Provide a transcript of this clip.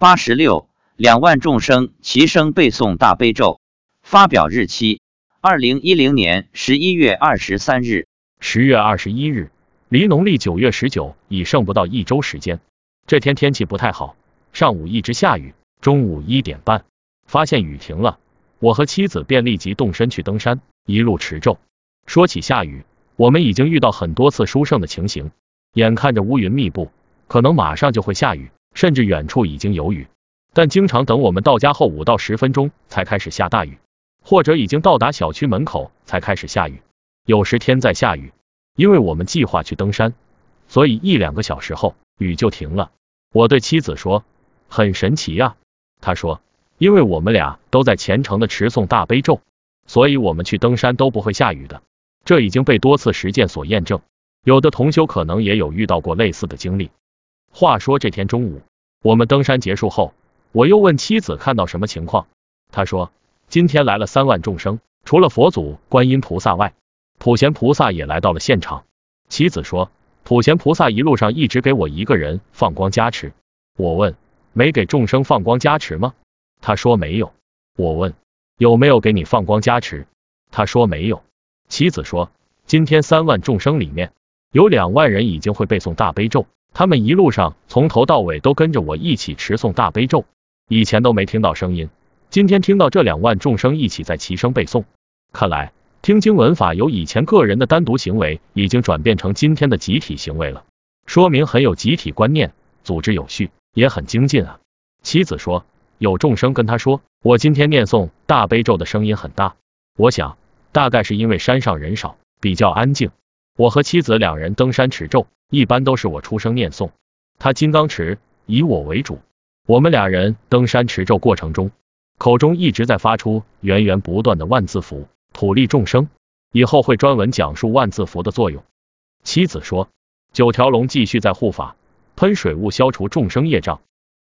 八十六，两万众生齐声背诵大悲咒。发表日期：二零一零年十一月二十三日。十月二十一日，离农历九月十九已剩不到一周时间。这天天气不太好，上午一直下雨，中午一点半发现雨停了，我和妻子便立即动身去登山，一路持咒。说起下雨，我们已经遇到很多次殊胜的情形，眼看着乌云密布，可能马上就会下雨，甚至远处已经有雨，但经常等我们到家后五到十分钟才开始下大雨，或者已经到达小区门口才开始下雨。有时天在下雨，因为我们计划去登山，所以一两个小时后雨就停了。我对妻子说：“很神奇呀。”他说：“因为我们俩都在虔诚的持诵大悲咒，所以我们去登山都不会下雨的。这已经被多次实践所验证。有的同修可能也有遇到过类似的经历。”话说这天中午，我们登山结束后，我又问妻子看到什么情况，他说：“今天来了三万众生，除了佛祖、观音菩萨外。”普贤菩萨也来到了现场。妻子说，普贤菩萨一路上一直给我一个人放光加持。我问，没给众生放光加持吗？他说没有。我问，有没有给你放光加持？他说没有。妻子说，今天三万众生里面有两万人已经会背诵大悲咒，他们一路上从头到尾都跟着我一起持诵大悲咒，以前都没听到声音，今天听到这两万众生一起在齐声背诵，看来。听经闻法由以前个人的单独行为，已经转变成今天的集体行为了，说明很有集体观念，组织有序，也很精进啊。妻子说，有众生跟他说，我今天念诵大悲咒的声音很大，我想大概是因为山上人少，比较安静。我和妻子两人登山持咒，一般都是我出声念诵，他金刚持，以我为主。我们俩人登山持咒过程中，口中一直在发出源源不断的万字符。普利众生，以后会专门讲述万字符的作用。妻子说，九条龙继续在护法，喷水雾消除众生业障。